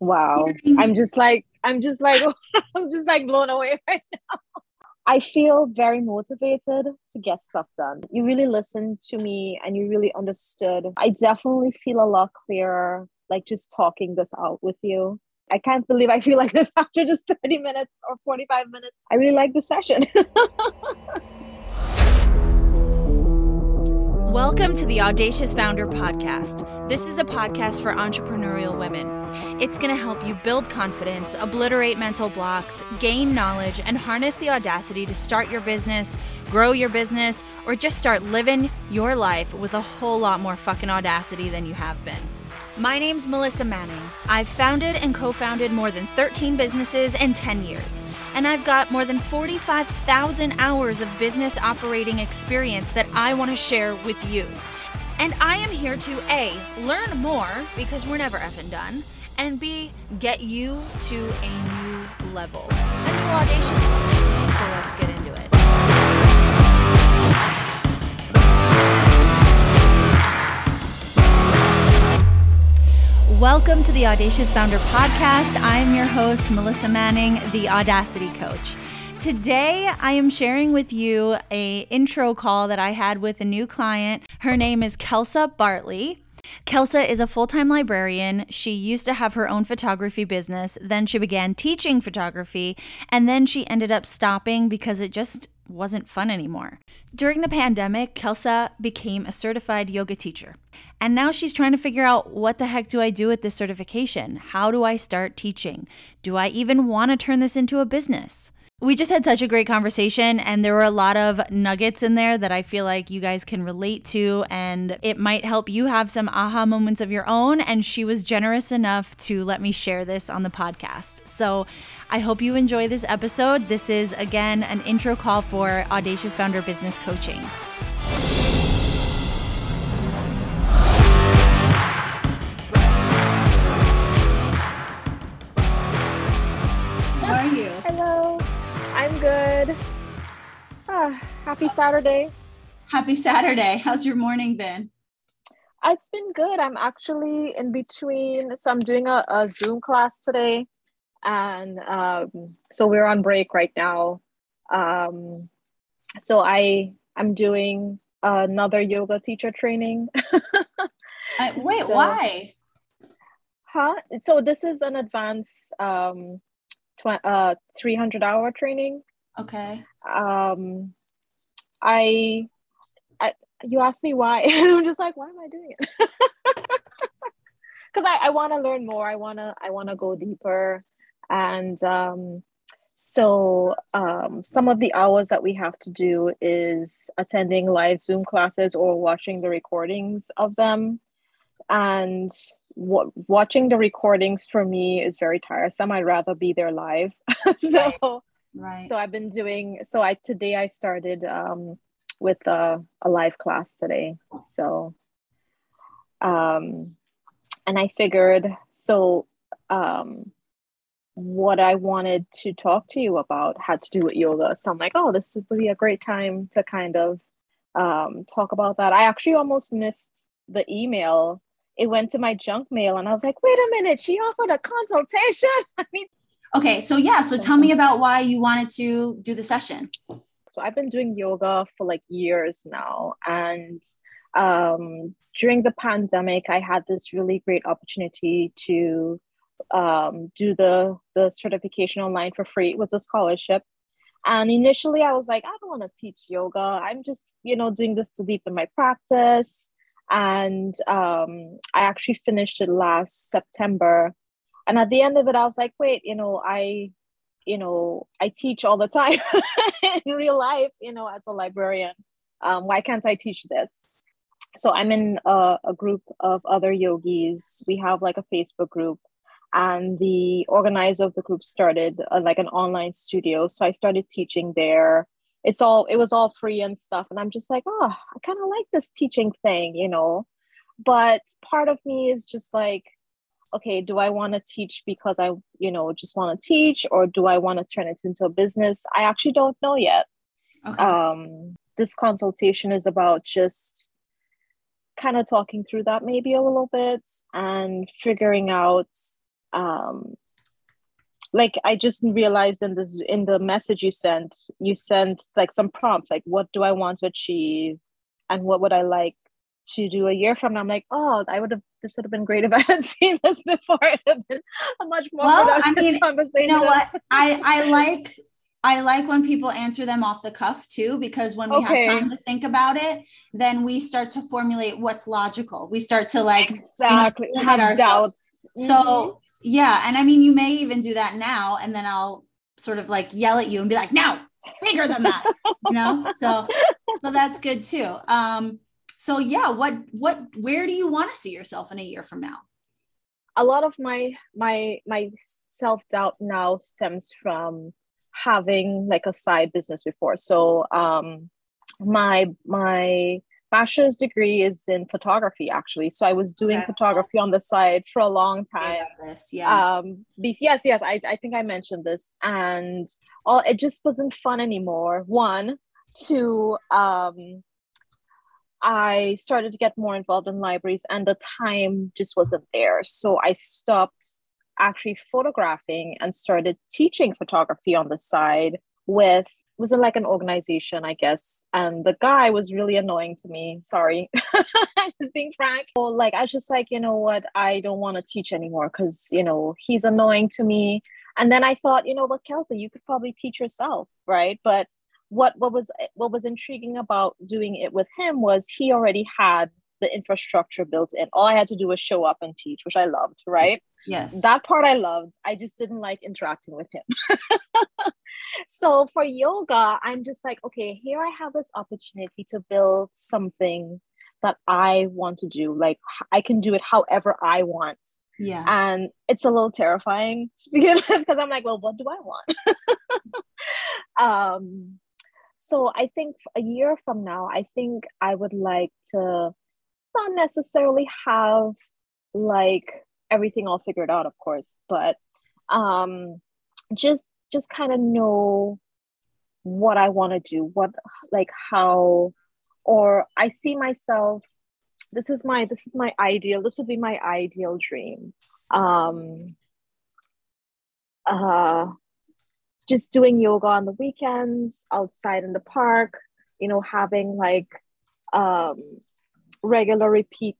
Wow. I'm just like, I'm just like, I'm just like blown away right now. I feel very motivated to get stuff done. You really listened to me and you really understood. I definitely feel a lot clearer, like just talking this out with you. I can't believe I feel like this after just 30 minutes or 45 minutes. I really like the session. Welcome to the Audacious Founder Podcast. This is a podcast for entrepreneurial women. It's going to help you build confidence, obliterate mental blocks, gain knowledge, and harness the audacity to start your business, grow your business, or just start living your life with a whole lot more fucking audacity than you have been. My name's Melissa Manning. I've founded and co founded more than 13 businesses in 10 years, and I've got more than 45,000 hours of business operating experience that I want to share with you. And I am here to A, learn more because we're never effing done, and B, get you to a new level, a audacious. So let's get into it. Welcome to the Audacious Founder Podcast. I'm your host, Melissa Manning, the Audacity Coach. Today, I am sharing with you a intro call that I had with a new client. Her name is Kelsa Bartley. Kelsa is a full time librarian. She used to have her own photography business. Then she began teaching photography. And then she ended up stopping because it just wasn't fun anymore. During the pandemic, Kelsa became a certified yoga teacher. And now she's trying to figure out what the heck do I do with this certification? How do I start teaching? Do I even want to turn this into a business? We just had such a great conversation, and there were a lot of nuggets in there that I feel like you guys can relate to, and it might help you have some aha moments of your own. And she was generous enough to let me share this on the podcast. So I hope you enjoy this episode. This is, again, an intro call for Audacious Founder Business Coaching. Good. Ah, happy Saturday. Happy Saturday. How's your morning been? It's been good. I'm actually in between. So I'm doing a, a Zoom class today. And um, so we're on break right now. Um, so I I'm doing another yoga teacher training. uh, wait, so, why? Huh? So this is an advanced um, tw- uh, 300 hour training. Okay. Um, I, I, you asked me why, I'm just like, why am I doing it? Because I, I want to learn more. I wanna, I wanna go deeper, and um, so um, some of the hours that we have to do is attending live Zoom classes or watching the recordings of them, and w- watching the recordings for me is very tiresome. I'd rather be there live. so, right. So I've been doing. So I today I started um, with a, a live class today. So, um, and I figured so. Um, what I wanted to talk to you about had to do with yoga. So I'm like, oh, this would be a great time to kind of um, talk about that. I actually almost missed the email it went to my junk mail and I was like, wait a minute, she offered a consultation. I mean, okay, so yeah, so tell me about why you wanted to do the session. So I've been doing yoga for like years now. And um, during the pandemic, I had this really great opportunity to um, do the, the certification online for free. It was a scholarship. And initially, I was like, I don't want to teach yoga. I'm just, you know, doing this to deepen my practice and um, I actually finished it last September. And at the end of it, I was like, wait, you know, I, you know, I teach all the time in real life, you know, as a librarian. Um, why can't I teach this? So I'm in a, a group of other yogis. We have like a Facebook group, and the organizer of the group started uh, like an online studio. So I started teaching there it's all it was all free and stuff and i'm just like oh i kind of like this teaching thing you know but part of me is just like okay do i want to teach because i you know just want to teach or do i want to turn it into a business? I actually don't know yet. Okay. um this consultation is about just kind of talking through that maybe a little bit and figuring out um like i just realized in this in the message you sent you sent like some prompts like what do i want to achieve and what would i like to do a year from now? I'm like oh i would have this would have been great if i had seen this before it would have been a much more well, I mean, conversation you know what i i like I like when people answer them off the cuff too, because when we okay. have time to think about it, then we start to formulate what's logical. We start to like exactly you know, limit ourselves. Mm-hmm. So yeah, and I mean, you may even do that now, and then I'll sort of like yell at you and be like, "No, bigger than that," you know. So, so that's good too. Um, so yeah, what what where do you want to see yourself in a year from now? A lot of my my my self doubt now stems from having like a side business before. So um, my my bachelor's degree is in photography actually so i was doing okay. photography on the side for a long time this, yeah um be, yes yes I, I think i mentioned this and all it just wasn't fun anymore one two um i started to get more involved in libraries and the time just wasn't there so i stopped actually photographing and started teaching photography on the side with was in like an organization, I guess. And the guy was really annoying to me. Sorry. just being frank. Well, like I was just like, you know what, I don't want to teach anymore because you know he's annoying to me. And then I thought, you know what, Kelsa, you could probably teach yourself, right? But what what was what was intriguing about doing it with him was he already had the infrastructure built in. All I had to do was show up and teach, which I loved, right? Yes. That part I loved. I just didn't like interacting with him. so for yoga, I'm just like, okay, here I have this opportunity to build something that I want to do. Like I can do it however I want. Yeah. And it's a little terrifying to begin with because I'm like, well, what do I want? um, so I think a year from now, I think I would like to not necessarily have like everything all figured out, of course, but um, just just kind of know what I want to do, what like how, or I see myself. This is my this is my ideal. This would be my ideal dream. Um, uh, just doing yoga on the weekends, outside in the park. You know, having like um, regular repeat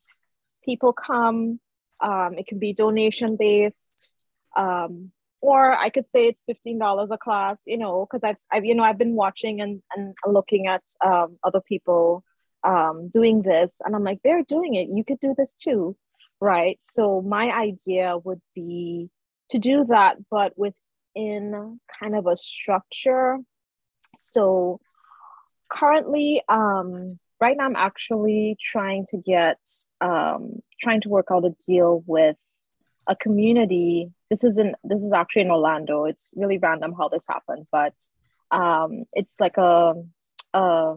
people come. Um, it can be donation based. Um, or I could say it's fifteen dollars a class, you know, because I've, I've, you know, I've been watching and and looking at um, other people um, doing this, and I'm like, they're doing it. You could do this too, right? So my idea would be to do that, but within kind of a structure. So currently, um, right now I'm actually trying to get um, trying to work out a deal with a community. This isn't this is actually in Orlando. It's really random how this happened, but um, it's like a, a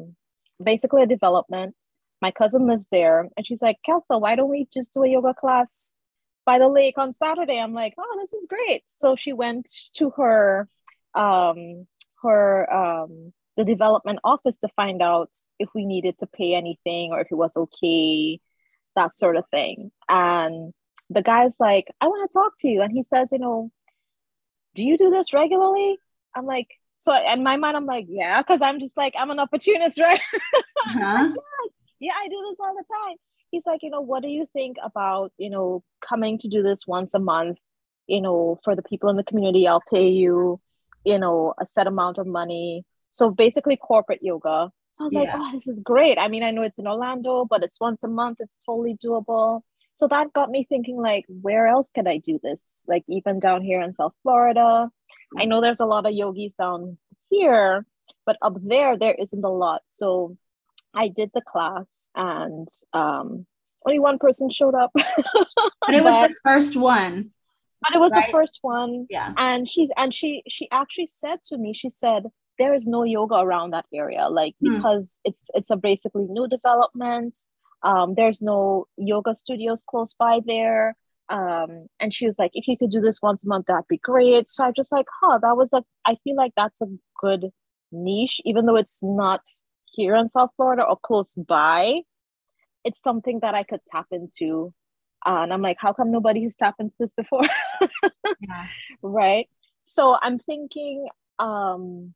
basically a development. My cousin lives there, and she's like, Kelsa, why don't we just do a yoga class by the lake on Saturday? I'm like, oh, this is great. So she went to her um, her um, the development office to find out if we needed to pay anything or if it was okay, that sort of thing. And the guy's like, I want to talk to you. And he says, you know, do you do this regularly? I'm like, so in my mind, I'm like, yeah, because I'm just like, I'm an opportunist, right? Uh-huh. yeah, yeah, I do this all the time. He's like, you know, what do you think about, you know, coming to do this once a month? You know, for the people in the community, I'll pay you, you know, a set amount of money so basically corporate yoga. So I was yeah. like, oh, this is great. I mean, I know it's in Orlando, but it's once a month. It's totally doable. So that got me thinking, like, where else can I do this? Like, even down here in South Florida. I mm. know there's a lot of yogis down here, but up there, there isn't a lot. So I did the class and um, only one person showed up. but it was the first one. But it was right? the first one. Yeah. And she's and she she actually said to me, she said, there is no yoga around that area like hmm. because it's it's a basically new development um, there's no yoga studios close by there um, and she was like if you could do this once a month that'd be great so i just like huh that was a i feel like that's a good niche even though it's not here in south florida or close by it's something that i could tap into Uh, and I'm like, how come nobody has tapped into this before? yeah. Right. So I'm thinking, um,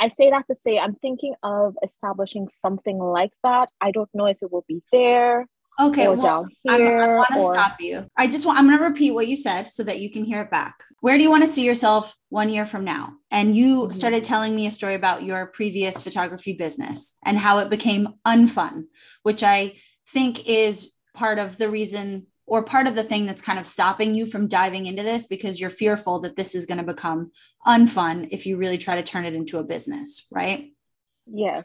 I say that to say I'm thinking of establishing something like that. I don't know if it will be there. Okay, well, here, i want to or... stop you. I just want I'm going to repeat what you said so that you can hear it back. Where do you want to see yourself one year from now? And you mm-hmm. started telling me a story about your previous photography business and how it became unfun, which I think is part of the reason or part of the thing that's kind of stopping you from diving into this because you're fearful that this is going to become unfun if you really try to turn it into a business, right? Yes.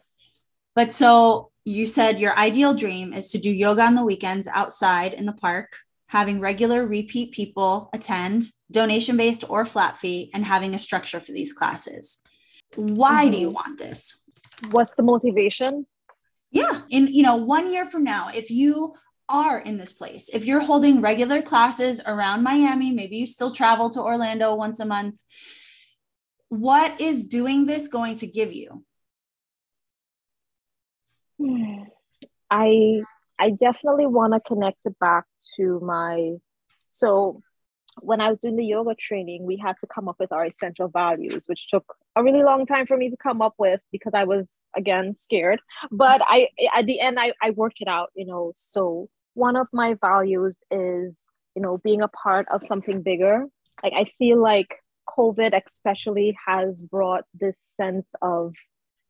But so you said your ideal dream is to do yoga on the weekends outside in the park, having regular repeat people attend, donation based or flat fee, and having a structure for these classes. Why mm-hmm. do you mm-hmm. want this? What's the motivation? Yeah. In you know, one year from now, if you are in this place. If you're holding regular classes around Miami, maybe you still travel to Orlando once a month. What is doing this going to give you? I I definitely want to connect it back to my so when I was doing the yoga training, we had to come up with our essential values, which took a really long time for me to come up with because I was again scared. But I at the end I, I worked it out, you know. So one of my values is you know being a part of something bigger like i feel like covid especially has brought this sense of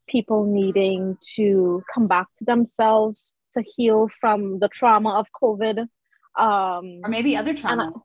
people needing to come back to themselves to heal from the trauma of covid um or maybe other trauma and,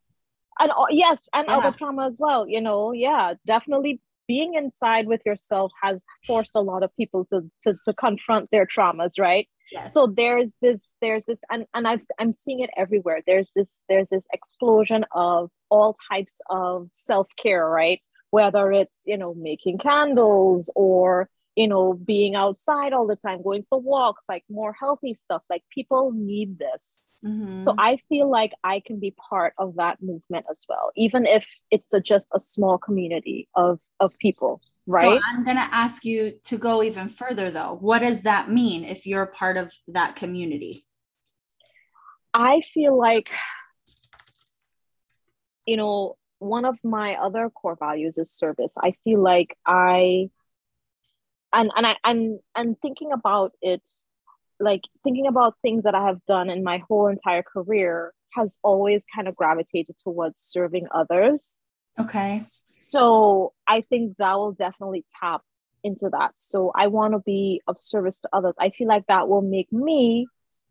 and uh, yes and yeah. other trauma as well you know yeah definitely being inside with yourself has forced a lot of people to to, to confront their traumas right Yes. So there's this, there's this, and, and I've, I'm seeing it everywhere. There's this, there's this explosion of all types of self-care, right? Whether it's, you know, making candles or, you know, being outside all the time, going for walks, like more healthy stuff. Like people need this. Mm-hmm. So I feel like I can be part of that movement as well, even if it's a, just a small community of, of people. Right. So I'm going to ask you to go even further, though. What does that mean if you're part of that community? I feel like, you know, one of my other core values is service. I feel like I, and and I and and thinking about it, like thinking about things that I have done in my whole entire career has always kind of gravitated towards serving others Okay. So I think that will definitely tap into that. So I want to be of service to others. I feel like that will make me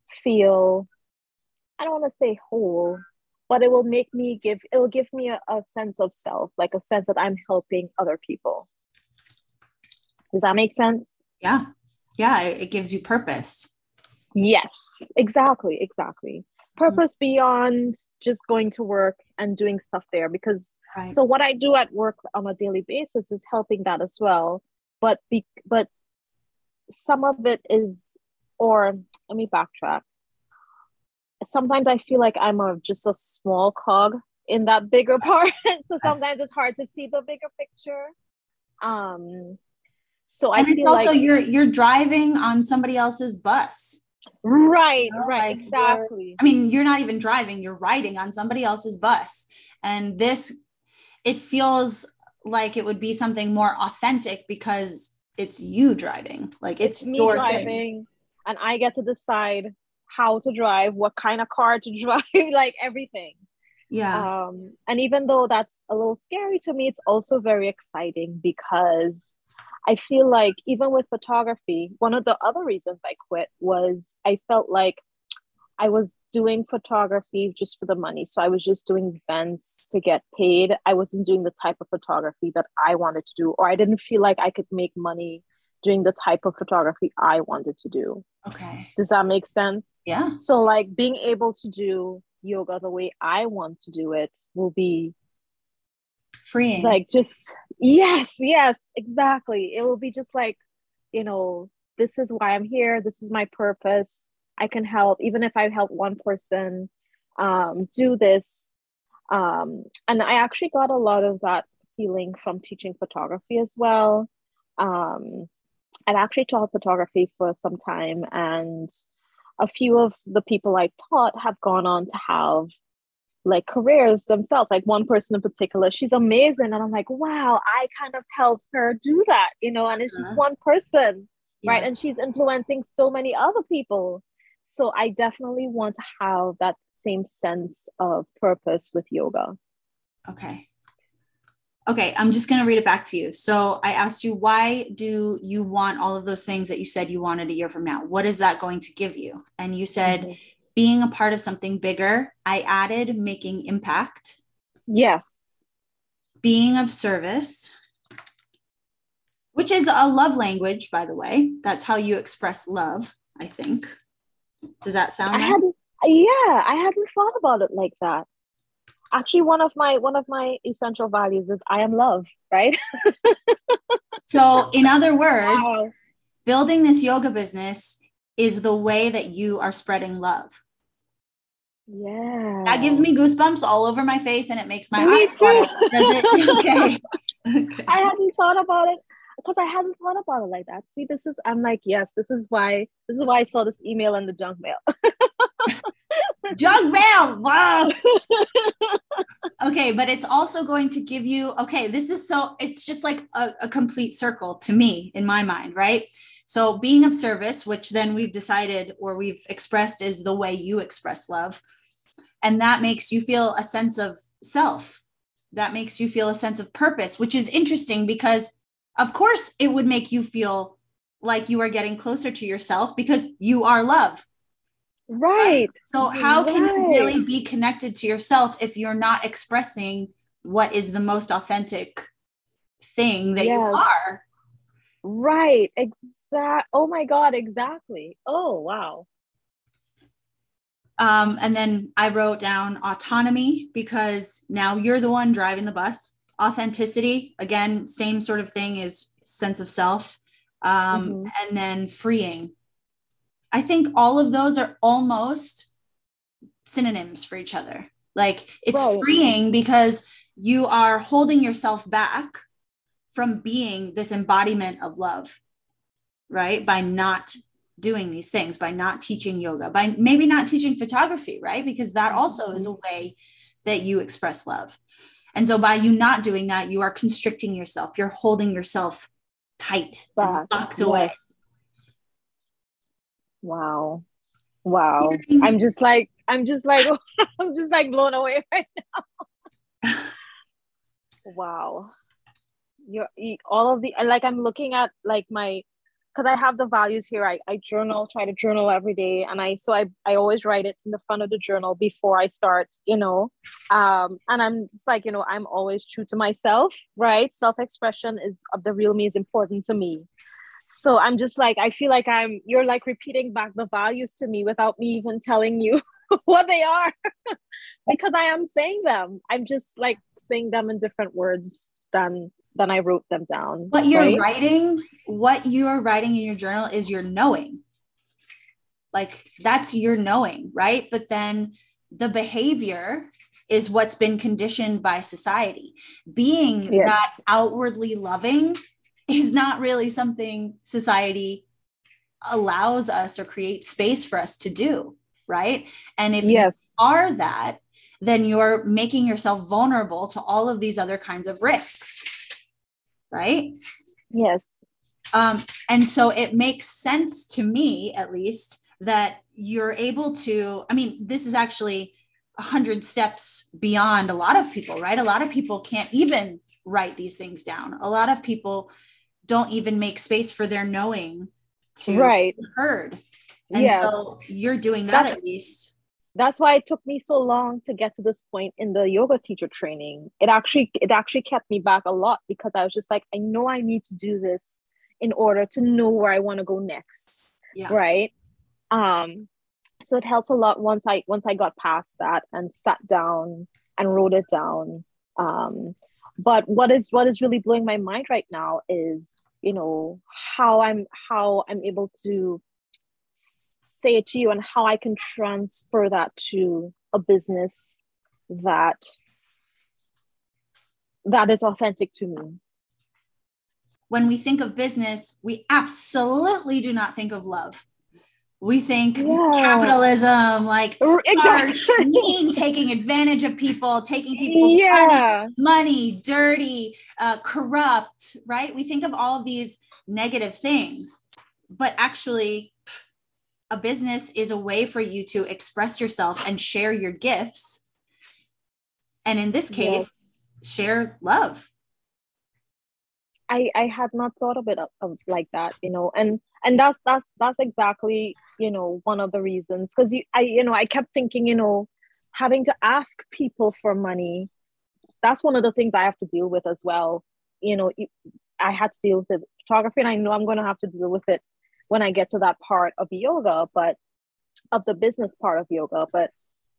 feel, I don't want to say whole, but it will make me give, it will give me a, a sense of self, like a sense that I'm helping other people. Does that make sense? Yeah. Yeah. It gives you purpose. Yes, exactly. Exactly. Purpose mm-hmm. beyond just going to work and doing stuff there because Right. So what I do at work on a daily basis is helping that as well. But be, but some of it is, or let me backtrack. Sometimes I feel like I'm a just a small cog in that bigger part. so sometimes it's hard to see the bigger picture. Um, so and I it's also like, you're you're driving on somebody else's bus. Right, you know, right, like exactly. I mean, you're not even driving, you're riding on somebody else's bus. And this it feels like it would be something more authentic because it's you driving. Like it's, it's me driving, thing. and I get to decide how to drive, what kind of car to drive, like everything. Yeah. Um, and even though that's a little scary to me, it's also very exciting because I feel like even with photography, one of the other reasons I quit was I felt like I was doing photography just for the money. So I was just doing events to get paid. I wasn't doing the type of photography that I wanted to do, or I didn't feel like I could make money doing the type of photography I wanted to do. Okay. Does that make sense? Yeah. So, like, being able to do yoga the way I want to do it will be freeing. Like, just, yes, yes, exactly. It will be just like, you know, this is why I'm here. This is my purpose I can help, even if I help one person um, do this. Um, and I actually got a lot of that feeling from teaching photography as well. Um, I'd actually taught photography for some time, and a few of the people I taught have gone on to have like careers themselves. Like one person in particular, she's amazing. And I'm like, wow, I kind of helped her do that, you know, and it's just one person, yeah. right? And she's influencing so many other people. So I definitely want to have that same sense of purpose with yoga. Okay. Okay, I'm just going to read it back to you. So I asked you, why do you want all of those things that you said you wanted a year from now? What is that going to give you? And you said, mm-hmm. Being a part of something bigger. I added making impact. Yes. Being of service, which is a love language, by the way. That's how you express love, I think. Does that sound? I right? hadn't, yeah, I hadn't thought about it like that actually one of my one of my essential values is i am love right so in other words wow. building this yoga business is the way that you are spreading love yeah that gives me goosebumps all over my face and it makes my me eyes water does it okay. okay i hadn't thought about it because I hadn't thought about it like that. See, this is I'm like, yes, this is why this is why I saw this email in the junk mail. junk mail. Wow. okay, but it's also going to give you, okay, this is so it's just like a, a complete circle to me in my mind, right? So being of service, which then we've decided or we've expressed is the way you express love. And that makes you feel a sense of self. That makes you feel a sense of purpose, which is interesting because of course it would make you feel like you are getting closer to yourself because you are love right so how right. can you really be connected to yourself if you're not expressing what is the most authentic thing that yes. you are right exact oh my god exactly. Oh wow. Um, and then I wrote down autonomy because now you're the one driving the bus. Authenticity again same sort of thing is sense of self. Um, mm-hmm. and then freeing. I think all of those are almost synonyms for each other. Like it's right. freeing because you are holding yourself back from being this embodiment of love right by not doing these things by not teaching yoga by maybe not teaching photography right because that also is a mm-hmm. way that you express love and so by you not doing that, you are constricting yourself. You're holding yourself tight, locked away. Wow. Wow. I'm just like, I'm just like, I'm just like blown away right now. wow. You're all of the, like, I'm looking at like my because I have the values here. I, I journal, try to journal every day. And I, so I, I always write it in the front of the journal before I start, you know. Um, and I'm just like, you know, I'm always true to myself, right? Self expression is of the real me is important to me. So I'm just like, I feel like I'm, you're like repeating back the values to me without me even telling you what they are because I am saying them. I'm just like saying them in different words than then I wrote them down. What you're right? writing, what you are writing in your journal is your knowing. Like that's your knowing, right? But then the behavior is what's been conditioned by society. Being yes. not outwardly loving is not really something society allows us or creates space for us to do, right? And if yes. you are that, then you're making yourself vulnerable to all of these other kinds of risks right? Yes. Um, and so it makes sense to me, at least, that you're able to. I mean, this is actually a hundred steps beyond a lot of people, right? A lot of people can't even write these things down. A lot of people don't even make space for their knowing to right. be heard. And yes. so you're doing that That's, at least that's why it took me so long to get to this point in the yoga teacher training. It actually it actually kept me back a lot because i was just like i know i need to do this in order to know where i want to go next yeah. right? Um so it helped a lot once i once i got past that and sat down and wrote it down. Um but what is what is really blowing my mind right now is you know how i'm how i'm able to say it to you and how I can transfer that to a business that that is authentic to me. When we think of business, we absolutely do not think of love. we think yeah. capitalism, like exactly. taking advantage of people, taking people's yeah. money, money, dirty, uh, corrupt, right? We think of all of these negative things, but actually, a business is a way for you to express yourself and share your gifts. And in this case, yes. share love. I, I had not thought of it of, of like that, you know, and and that's that's that's exactly you know one of the reasons because you i you know i kept thinking you know having to ask people for money that's one of the things i have to deal with as well you know i had to deal with the photography and i know i'm going to have to deal with it when i get to that part of yoga but of the business part of yoga but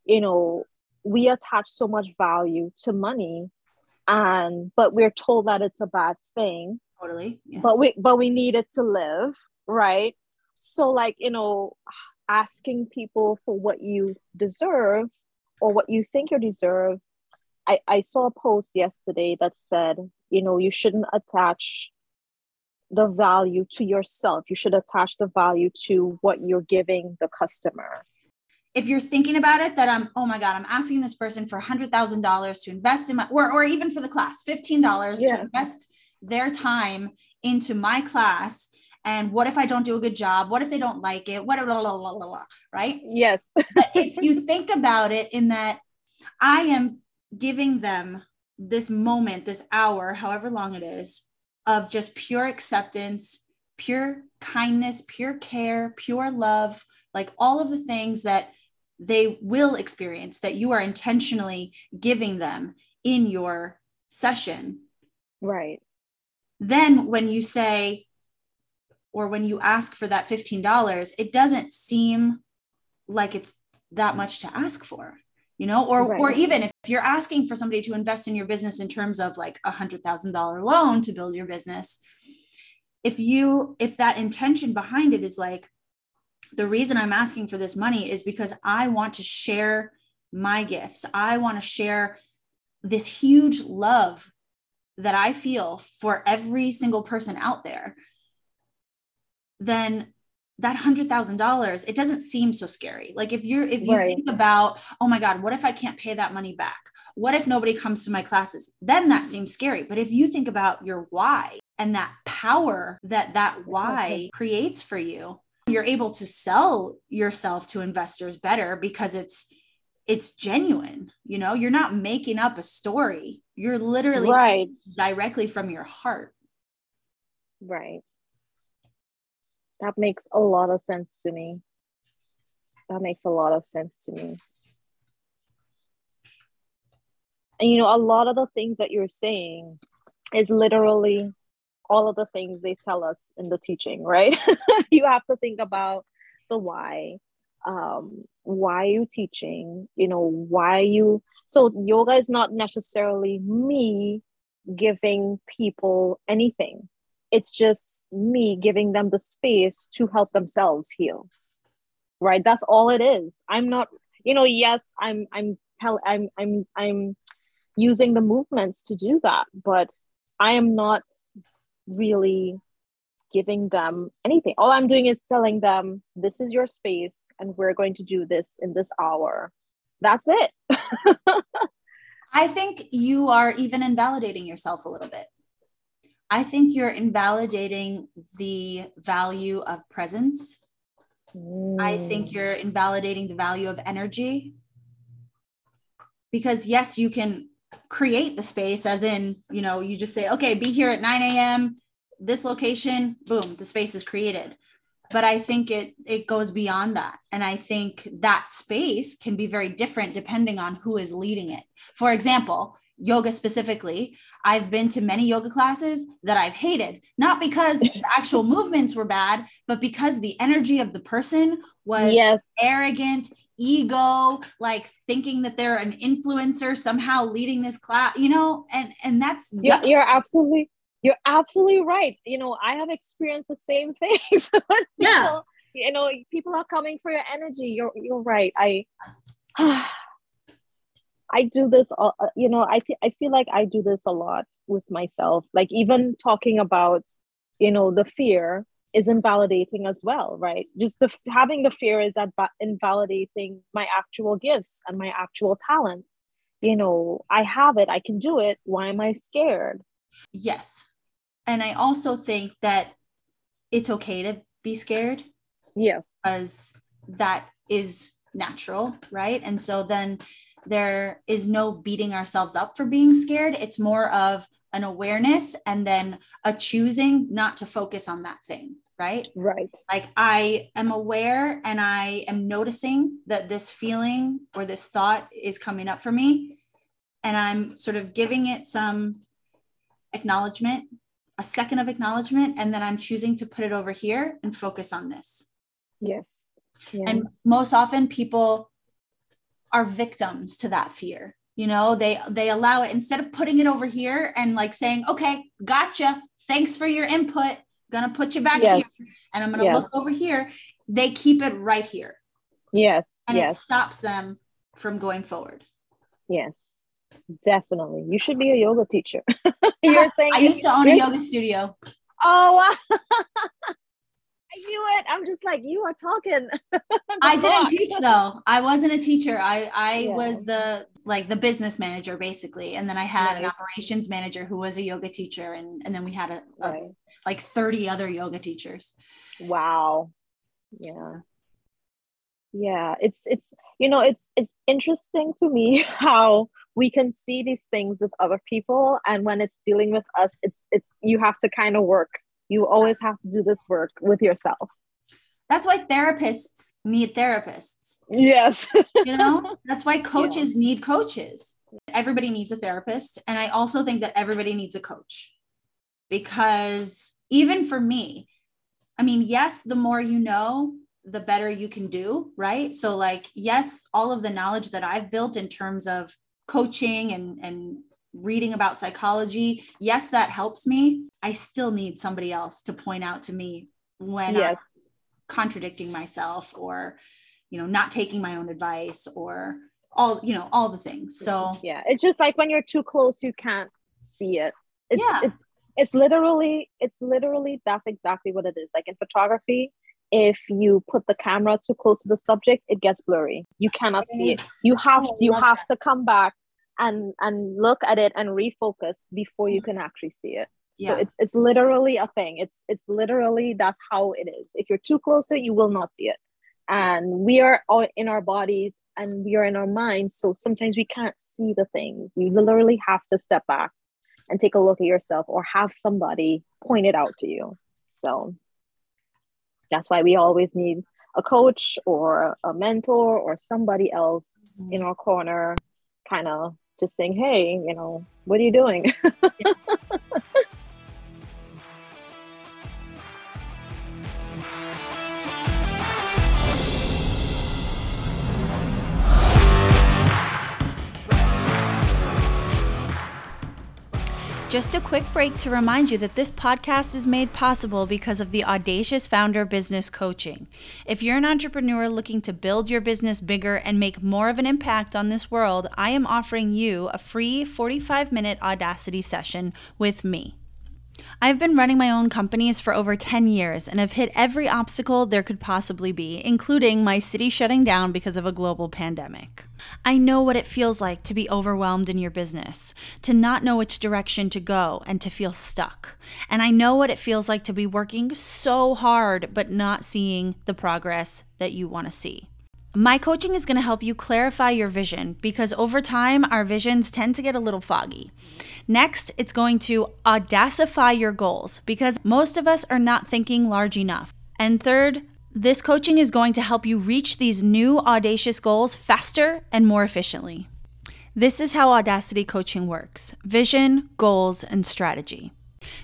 you know we attach so much value to money and but we're told that it's a bad thing totally yes. but we but we need it to live right? So, like, you know, asking people for what you deserve or what you think you deserve. I, I saw a post yesterday that said, you know, you shouldn't attach the value to yourself. You should attach the value to what you're giving the customer. If you're thinking about it, that I'm, oh my God, I'm asking this person for $100,000 to invest in my, or, or even for the class, $15 yeah. to invest their time into my class and what if I don't do a good job? What if they don't like it? What blah, blah, blah, blah, right? Yes. if you think about it in that I am giving them this moment, this hour, however long it is, of just pure acceptance, pure kindness, pure care, pure love, like all of the things that they will experience that you are intentionally giving them in your session. Right. Then when you say, or when you ask for that $15 it doesn't seem like it's that much to ask for you know or right. or even if you're asking for somebody to invest in your business in terms of like a hundred thousand dollar loan to build your business if you if that intention behind it is like the reason i'm asking for this money is because i want to share my gifts i want to share this huge love that i feel for every single person out there then that hundred thousand dollars it doesn't seem so scary. Like if you're if you right. think about oh my god what if i can't pay that money back? What if nobody comes to my classes? Then that seems scary. But if you think about your why and that power that that why creates for you you're able to sell yourself to investors better because it's it's genuine you know? You're not making up a story. You're literally right. directly from your heart. Right that makes a lot of sense to me. That makes a lot of sense to me. And you know, a lot of the things that you're saying is literally all of the things they tell us in the teaching, right? you have to think about the why. Um, why are you teaching? You know, why are you so yoga is not necessarily me giving people anything it's just me giving them the space to help themselves heal. Right? That's all it is. I'm not you know yes i'm i'm i'm i'm i'm using the movements to do that but i am not really giving them anything. All i'm doing is telling them this is your space and we're going to do this in this hour. That's it. I think you are even invalidating yourself a little bit I think you're invalidating the value of presence. Mm. I think you're invalidating the value of energy. Because, yes, you can create the space, as in, you know, you just say, okay, be here at 9 a.m., this location, boom, the space is created. But I think it it goes beyond that. And I think that space can be very different depending on who is leading it. For example, yoga specifically, I've been to many yoga classes that I've hated, not because the actual movements were bad, but because the energy of the person was yes. arrogant, ego, like thinking that they're an influencer somehow leading this class, you know, and and that's yeah, you're absolutely you're absolutely right. You know, I have experienced the same things. yeah. you know, people are coming for your energy. You're you're right. I I do this, you know, I, I feel like I do this a lot with myself. Like even talking about, you know, the fear, is invalidating as well, right? Just the, having the fear is invalidating my actual gifts and my actual talents. You know, I have it, I can do it. Why am I scared? Yes. And I also think that it's okay to be scared. Yes. Because that is natural, right? And so then there is no beating ourselves up for being scared. It's more of an awareness and then a choosing not to focus on that thing, right? Right. Like I am aware and I am noticing that this feeling or this thought is coming up for me. And I'm sort of giving it some acknowledgement, a second of acknowledgement, and then I'm choosing to put it over here and focus on this. Yes. Yeah. And most often people are victims to that fear. You know, they they allow it instead of putting it over here and like saying, "Okay, gotcha. Thanks for your input. Gonna put you back yes. here, and I'm gonna yes. look over here." They keep it right here. Yes. And yes. it stops them from going forward. Yes. Definitely. You should be a yoga teacher. You're saying I used to own a yoga studio. Oh, I knew it. I'm just like, you are talking. I didn't teach though. I wasn't a teacher. I I yeah. was the like the business manager basically. And then I had right. an operations manager who was a yoga teacher. And, and then we had a, a right. like 30 other yoga teachers. Wow. Yeah. Yeah. It's it's you know, it's it's interesting to me how we can see these things with other people. And when it's dealing with us, it's it's you have to kind of work you always have to do this work with yourself. That's why therapists need therapists. Yes. You know? That's why coaches yeah. need coaches. Everybody needs a therapist and i also think that everybody needs a coach. Because even for me i mean yes the more you know the better you can do right? So like yes all of the knowledge that i've built in terms of coaching and and reading about psychology, yes, that helps me. I still need somebody else to point out to me when yes. I'm contradicting myself or, you know, not taking my own advice or all, you know, all the things. So, yeah, it's just like when you're too close, you can't see it. It's, yeah. It's, it's literally, it's literally, that's exactly what it is. Like in photography, if you put the camera too close to the subject, it gets blurry. You cannot see it. You have, you have to come back and and look at it and refocus before you can actually see it. Yeah. so it's it's literally a thing. It's it's literally that's how it is. If you're too close to it you will not see it. And we are all in our bodies and we are in our minds. So sometimes we can't see the things. You literally have to step back and take a look at yourself or have somebody point it out to you. So that's why we always need a coach or a mentor or somebody else mm-hmm. in our corner kind of just saying, hey, you know, what are you doing? Just a quick break to remind you that this podcast is made possible because of the Audacious Founder Business Coaching. If you're an entrepreneur looking to build your business bigger and make more of an impact on this world, I am offering you a free 45 minute Audacity session with me. I've been running my own companies for over 10 years and have hit every obstacle there could possibly be, including my city shutting down because of a global pandemic. I know what it feels like to be overwhelmed in your business, to not know which direction to go, and to feel stuck. And I know what it feels like to be working so hard but not seeing the progress that you want to see. My coaching is going to help you clarify your vision because over time, our visions tend to get a little foggy. Next, it's going to audacify your goals because most of us are not thinking large enough. And third, this coaching is going to help you reach these new audacious goals faster and more efficiently. This is how Audacity coaching works vision, goals, and strategy.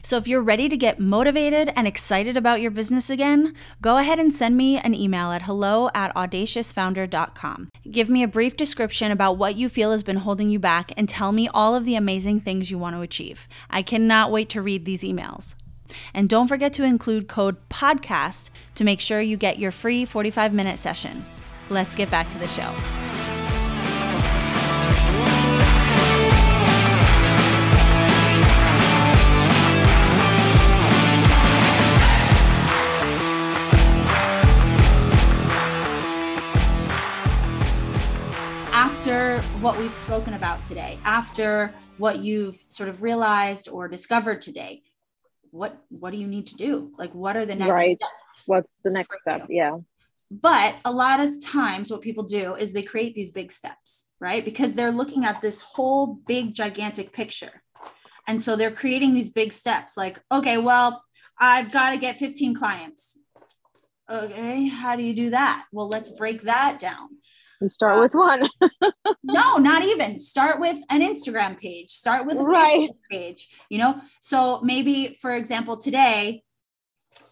So if you're ready to get motivated and excited about your business again, go ahead and send me an email at hello at audaciousfounder.com. Give me a brief description about what you feel has been holding you back and tell me all of the amazing things you want to achieve. I cannot wait to read these emails. And don't forget to include code PODCAST to make sure you get your free 45 minute session. Let's get back to the show. What we've spoken about today, after what you've sort of realized or discovered today, what what do you need to do? Like what are the next right. steps? What's the next step? You? Yeah. But a lot of times, what people do is they create these big steps, right? Because they're looking at this whole big, gigantic picture. And so they're creating these big steps like, okay, well, I've got to get 15 clients. Okay, how do you do that? Well, let's break that down. And start uh, with one. no, not even. Start with an Instagram page. Start with a right. Facebook page. You know, so maybe, for example, today,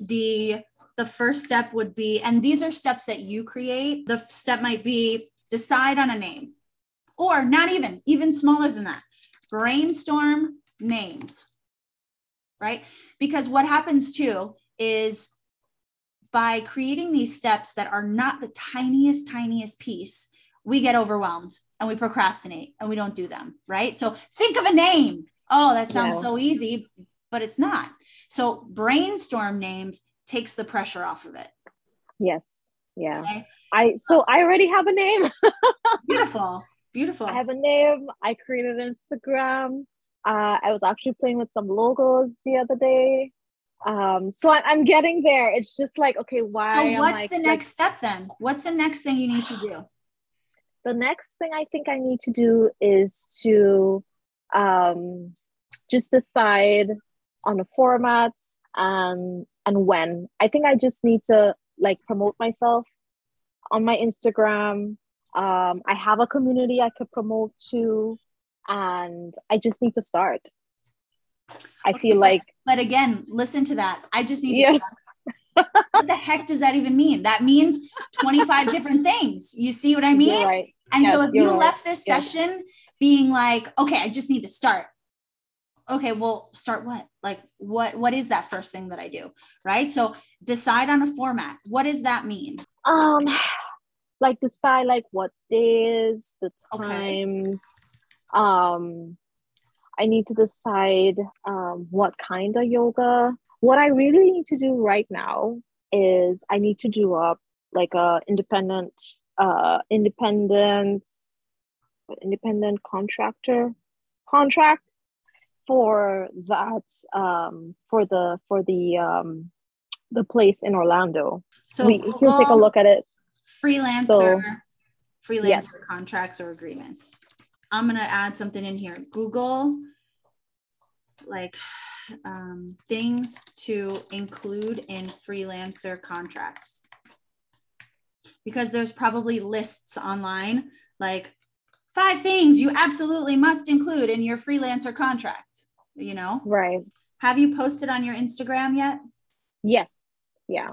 the the first step would be, and these are steps that you create. The step might be decide on a name, or not even, even smaller than that. Brainstorm names, right? Because what happens too is by creating these steps that are not the tiniest, tiniest piece, we get overwhelmed and we procrastinate and we don't do them, right? So think of a name. Oh, that sounds yeah. so easy, but it's not. So brainstorm names takes the pressure off of it. Yes. Yeah. Okay? I so I already have a name. beautiful. Beautiful. I have a name. I created Instagram. Uh, I was actually playing with some logos the other day. Um, so I, am getting there. It's just like, okay, why? So what's like, the next step then? What's the next thing you need to do? The next thing I think I need to do is to um, just decide on the formats and and when. I think I just need to like promote myself on my Instagram. Um, I have a community I could promote to and I just need to start. I okay, feel like. But again, listen to that. I just need yeah. to what the heck does that even mean? That means 25 different things. You see what I mean? Right. And yes, so if you right. left this yes. session being like, okay, I just need to start. Okay, well, start what? Like what what is that first thing that I do? Right? So decide on a format. What does that mean? Um like decide like what days, the times, okay um, I need to decide um, what kind of yoga. What I really need to do right now is I need to do a like a independent, uh, independent, independent contractor contract for that um, for the for the um, the place in Orlando. So we, he'll take a look at it. Freelancer, so, freelancer yes. contracts or agreements. I'm going to add something in here. Google like um, things to include in freelancer contracts. Because there's probably lists online like five things you absolutely must include in your freelancer contract, you know? Right. Have you posted on your Instagram yet? Yes. Yeah.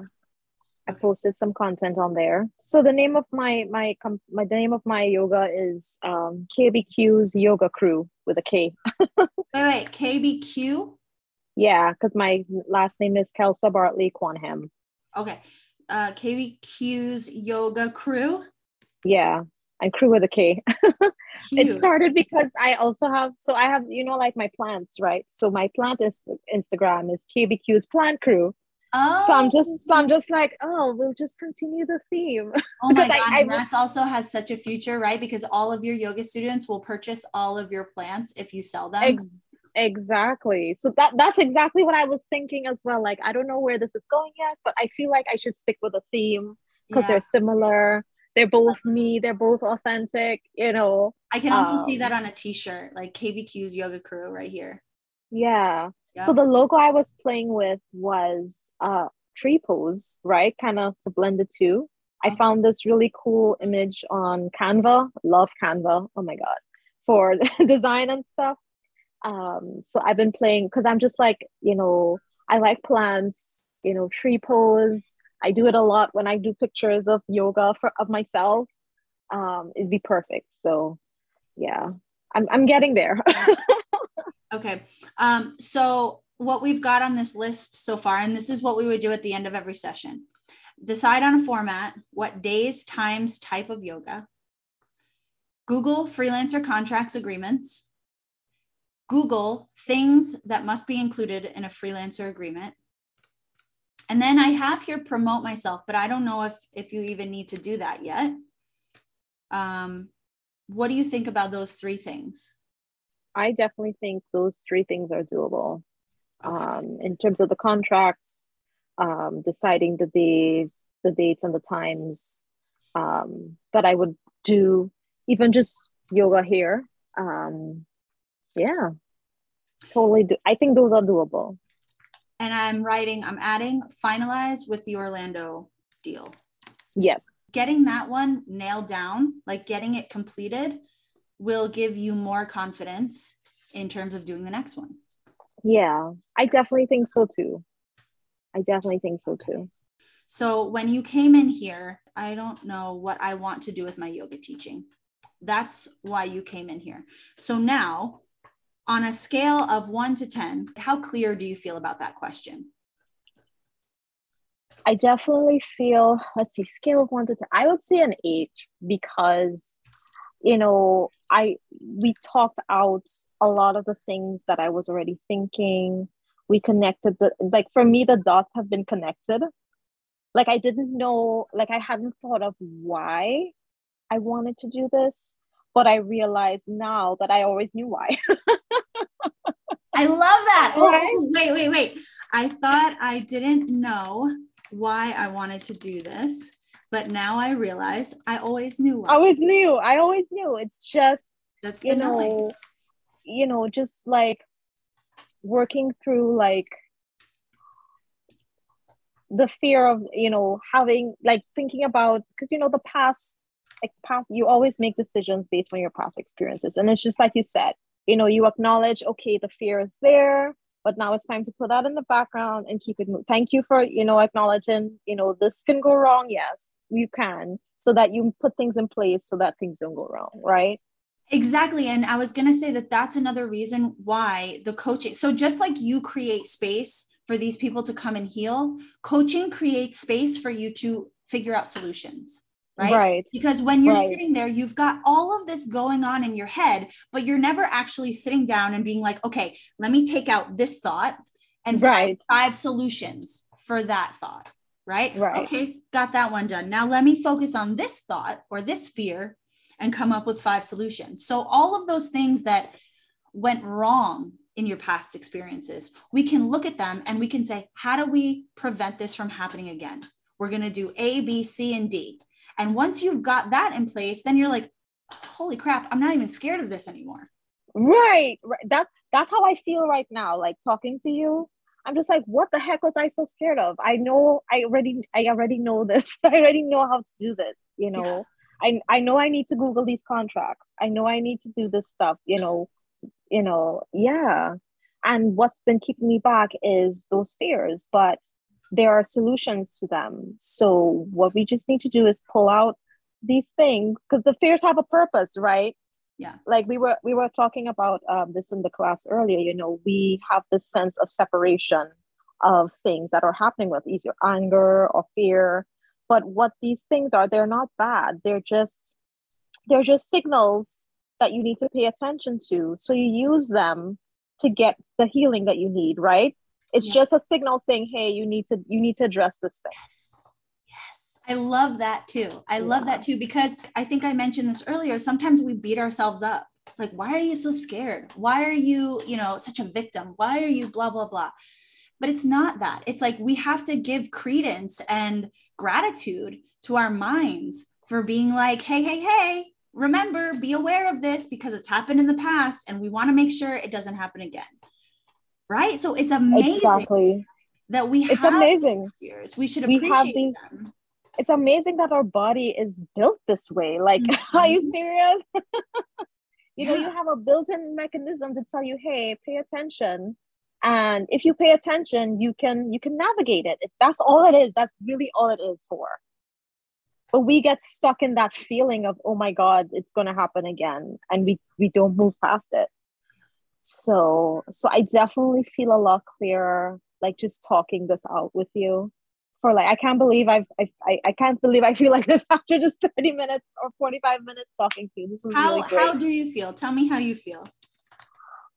I posted some content on there. So the name of my my my the name of my yoga is um, KBQ's Yoga Crew with a K. wait, wait, KBQ. Yeah, because my last name is Kelsa Bartley Quanham. Okay, uh, KBQ's Yoga Crew. Yeah, and crew with a K. it started because I also have so I have you know like my plants right. So my plant is Instagram is KBQ's Plant Crew Oh. So I'm just, so I'm just like, oh, we'll just continue the theme. Oh my god, I, I, that's also has such a future, right? Because all of your yoga students will purchase all of your plants if you sell them. Ex- exactly. So that that's exactly what I was thinking as well. Like, I don't know where this is going yet, but I feel like I should stick with a theme because yeah. they're similar. They're both me. They're both authentic. You know. I can also um, see that on a T-shirt, like KBQ's Yoga Crew, right here. Yeah. Yeah. So the logo I was playing with was uh, tree pose, right? Kind of to blend the two. I found this really cool image on Canva. Love Canva. Oh my God. For design and stuff. Um, so I've been playing because I'm just like, you know, I like plants, you know, tree pose. I do it a lot when I do pictures of yoga for of myself. Um, it'd be perfect. So yeah, I'm I'm getting there. okay. Um, so what we've got on this list so far, and this is what we would do at the end of every session decide on a format, what days, times, type of yoga, Google freelancer contracts agreements, Google things that must be included in a freelancer agreement. And then I have here promote myself, but I don't know if, if you even need to do that yet. Um, what do you think about those three things? I definitely think those three things are doable. Um, in terms of the contracts, um, deciding the days, the dates, and the times um, that I would do, even just yoga here. Um, yeah, totally. Do- I think those are doable. And I'm writing, I'm adding finalize with the Orlando deal. Yes. Getting that one nailed down, like getting it completed, will give you more confidence in terms of doing the next one. Yeah, I definitely think so too. I definitely think so too. So when you came in here, I don't know what I want to do with my yoga teaching. That's why you came in here. So now, on a scale of one to 10, how clear do you feel about that question? I definitely feel, let's see, scale of one to 10, I would say an eight because, you know, I, we talked out a lot of the things that I was already thinking. We connected the, like for me, the dots have been connected. Like I didn't know, like I hadn't thought of why I wanted to do this, but I realized now that I always knew why. I love that. Oh, oh, wait, wait, wait. I thought I didn't know why I wanted to do this, but now I realize I always knew. I always knew. I always knew. It's just that's you know, you know, just like working through like the fear of you know having like thinking about because you know the past like past you always make decisions based on your past experiences and it's just like you said you know you acknowledge okay the fear is there but now it's time to put that in the background and keep it moving. Thank you for, you know, acknowledging, you know, this can go wrong. Yes, you can. So that you put things in place so that things don't go wrong, right? Exactly. And I was going to say that that's another reason why the coaching. So just like you create space for these people to come and heal, coaching creates space for you to figure out solutions right? Right. Because when you're right. sitting there, you've got all of this going on in your head, but you're never actually sitting down and being like, okay, let me take out this thought and right. five, five solutions for that thought. Right? Right. Okay, got that one done. Now let me focus on this thought or this fear and come up with five solutions. So all of those things that went wrong in your past experiences, we can look at them and we can say, how do we prevent this from happening again? We're going to do A, B, C, and D. And once you've got that in place, then you're like, holy crap, I'm not even scared of this anymore. Right. right. That's that's how I feel right now. Like talking to you. I'm just like, what the heck was I so scared of? I know I already I already know this. I already know how to do this, you know. I I know I need to Google these contracts. I know I need to do this stuff, you know, you know, yeah. And what's been keeping me back is those fears. But there are solutions to them. So what we just need to do is pull out these things because the fears have a purpose, right? Yeah. Like we were we were talking about um, this in the class earlier. You know, we have this sense of separation of things that are happening with either anger or fear. But what these things are, they're not bad. They're just they're just signals that you need to pay attention to. So you use them to get the healing that you need, right? it's yeah. just a signal saying hey you need to you need to address this thing yes i love that too i yeah. love that too because i think i mentioned this earlier sometimes we beat ourselves up like why are you so scared why are you you know such a victim why are you blah blah blah but it's not that it's like we have to give credence and gratitude to our minds for being like hey hey hey remember be aware of this because it's happened in the past and we want to make sure it doesn't happen again right? So it's amazing exactly. that we it's amazing. Fears. We should appreciate we have these, them. It's amazing that our body is built this way. Like, mm-hmm. are you serious? you know, you have a built-in mechanism to tell you, hey, pay attention. And if you pay attention, you can you can navigate it. If that's all it is, that's really all it is for. But we get stuck in that feeling of, oh my God, it's gonna happen again. And we we don't move past it so so i definitely feel a lot clearer like just talking this out with you for like i can't believe i've i, I can't believe i feel like this after just 30 minutes or 45 minutes talking to you. This was how, really great. how do you feel? Tell me how you feel.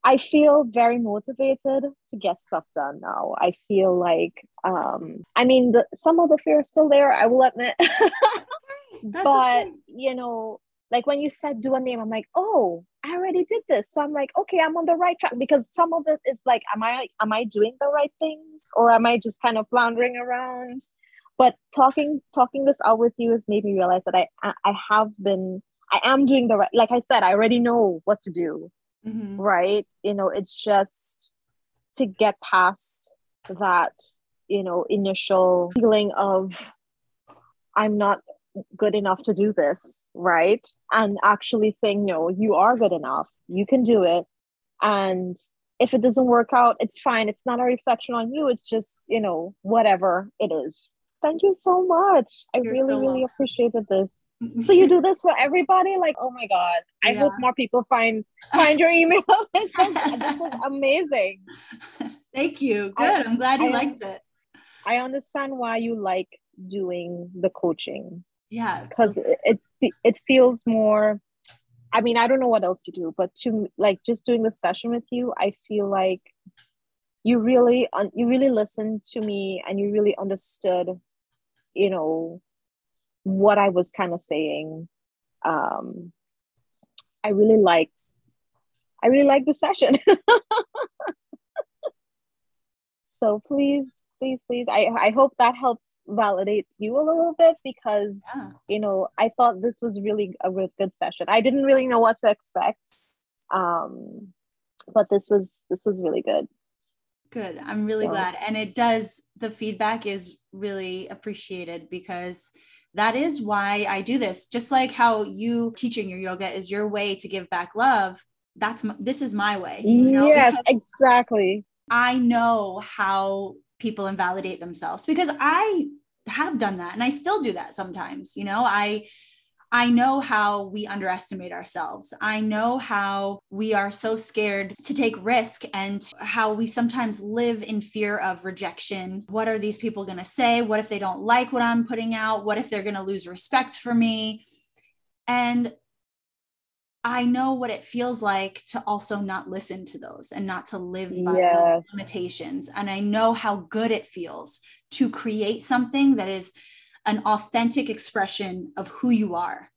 I feel very motivated to get stuff done now. I feel like um i mean the, some of the fear is still there i will admit. But okay. you know like when you said do a name, I'm like, oh, I already did this. So I'm like, okay, I'm on the right track because some of it is like, am I am I doing the right things or am I just kind of floundering around? But talking talking this out with you has made me realize that I I have been I am doing the right like I said, I already know what to do. Mm-hmm. Right. You know, it's just to get past that, you know, initial feeling of I'm not good enough to do this, right? And actually saying, no, you are good enough. You can do it. And if it doesn't work out, it's fine. It's not a reflection on you. It's just, you know, whatever it is. Thank you so much. I You're really, so really appreciated this. So you do this for everybody? Like, oh my God. I yeah. hope more people find find your email. this is amazing. Thank you. Good. I, I'm glad you I, liked it. I understand why you like doing the coaching yeah. Because it, it feels more i mean i don't know what else to do but to like just doing the session with you i feel like you really you really listened to me and you really understood you know what i was kind of saying. Um i really liked i really liked the session. So please please please i i hope that helps validate you a little bit because yeah. you know i thought this was really a really good session i didn't really know what to expect um but this was this was really good good i'm really so. glad and it does the feedback is really appreciated because that is why i do this just like how you teaching your yoga is your way to give back love that's my, this is my way you know? yes because exactly i know how people invalidate themselves because I have done that and I still do that sometimes. You know, I I know how we underestimate ourselves. I know how we are so scared to take risk and how we sometimes live in fear of rejection. What are these people going to say? What if they don't like what I'm putting out? What if they're going to lose respect for me? And I know what it feels like to also not listen to those and not to live by yes. limitations. And I know how good it feels to create something that is an authentic expression of who you are.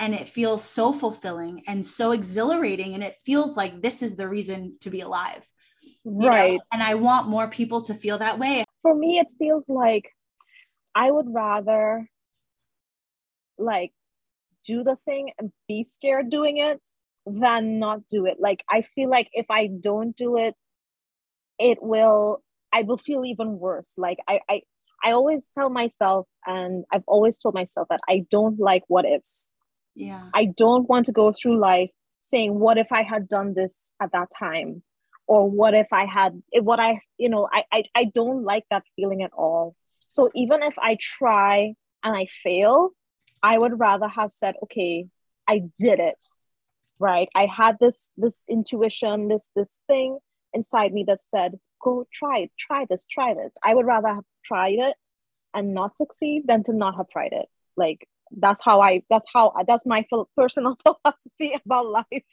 And it feels so fulfilling and so exhilarating. And it feels like this is the reason to be alive. Right. Know? And I want more people to feel that way. For me, it feels like I would rather like do the thing and be scared doing it than not do it. Like I feel like if I don't do it, it will I will feel even worse. Like I I I always tell myself and I've always told myself that I don't like what ifs. Yeah. I don't want to go through life saying what if I had done this at that time or what if I had what I you know I I, I don't like that feeling at all. So even if I try and I fail, I would rather have said, okay, I did it. Right. I had this this intuition, this this thing inside me that said, go try it, try this, try this. I would rather have tried it and not succeed than to not have tried it. Like that's how I that's how that's my personal philosophy about life.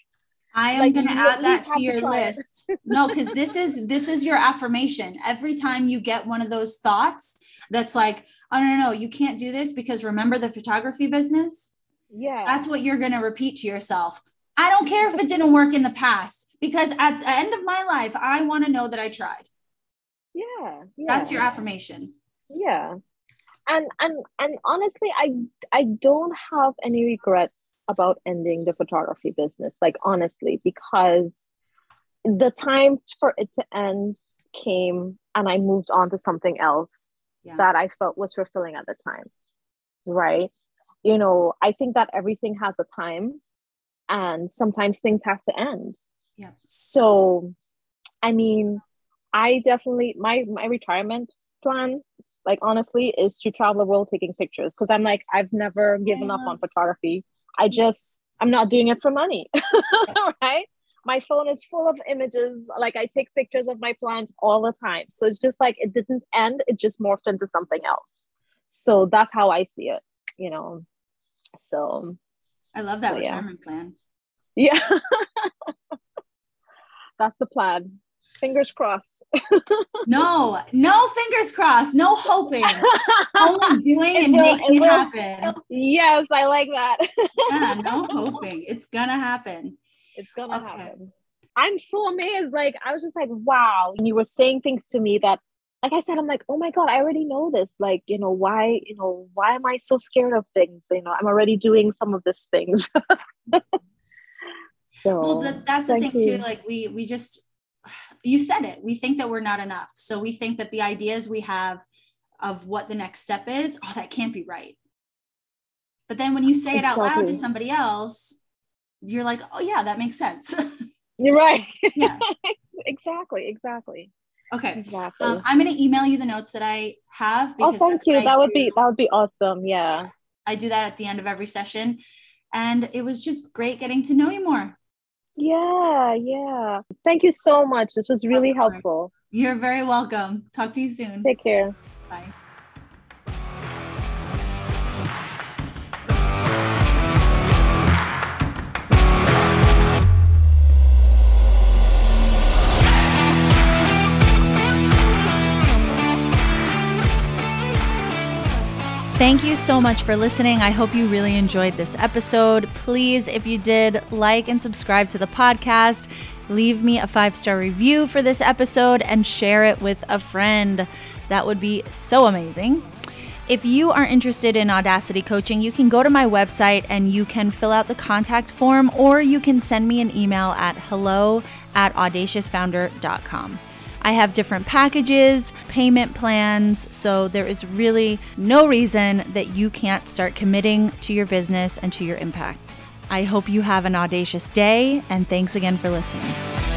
I am like, going to add that to your list. no, because this is this is your affirmation. Every time you get one of those thoughts that's like, oh no, no, no, you can't do this because remember the photography business? Yeah. That's what you're going to repeat to yourself. I don't care if it didn't work in the past because at the end of my life, I want to know that I tried. Yeah, yeah. That's your affirmation. Yeah. And and and honestly, I I don't have any regrets about ending the photography business, like honestly, because the time for it to end came and I moved on to something else yeah. that I felt was fulfilling at the time. Right. You know, I think that everything has a time and sometimes things have to end. Yeah. So, I mean, I definitely, my, my retirement plan, like honestly, is to travel the world taking pictures because I'm like, I've never given up on photography I just, I'm not doing it for money, right? My phone is full of images. Like I take pictures of my plants all the time. So it's just like it didn't end, it just morphed into something else. So that's how I see it, you know. So I love that so, retirement yeah. plan. Yeah. that's the plan. Fingers crossed. no, no fingers crossed, no hoping. Only doing and will, making it, happen. Yes, I like that. yeah, no hoping. It's gonna happen. It's gonna okay. happen. I'm so amazed. Like I was just like, wow. And you were saying things to me that like I said, I'm like, oh my God, I already know this. Like, you know, why, you know, why am I so scared of things? You know, I'm already doing some of these things. Mm-hmm. so well, that, that's the thing you. too. Like we we just you said it. We think that we're not enough. So we think that the ideas we have of what the next step is, oh, that can't be right. But then when you say it exactly. out loud to somebody else, you're like, oh yeah, that makes sense. You're right. Yeah. exactly. Exactly. Okay. Exactly. Um, I'm going to email you the notes that I have. oh, thank you. That would be that would be awesome. Yeah. I do that at the end of every session, and it was just great getting to know you more. Yeah, yeah. Thank you so much. This was really helpful. You're very welcome. Talk to you soon. Take care. Bye. Thank you so much for listening. I hope you really enjoyed this episode. Please, if you did, like and subscribe to the podcast. Leave me a five star review for this episode and share it with a friend. That would be so amazing. If you are interested in Audacity coaching, you can go to my website and you can fill out the contact form or you can send me an email at hello at audaciousfounder.com. I have different packages, payment plans, so there is really no reason that you can't start committing to your business and to your impact. I hope you have an audacious day, and thanks again for listening.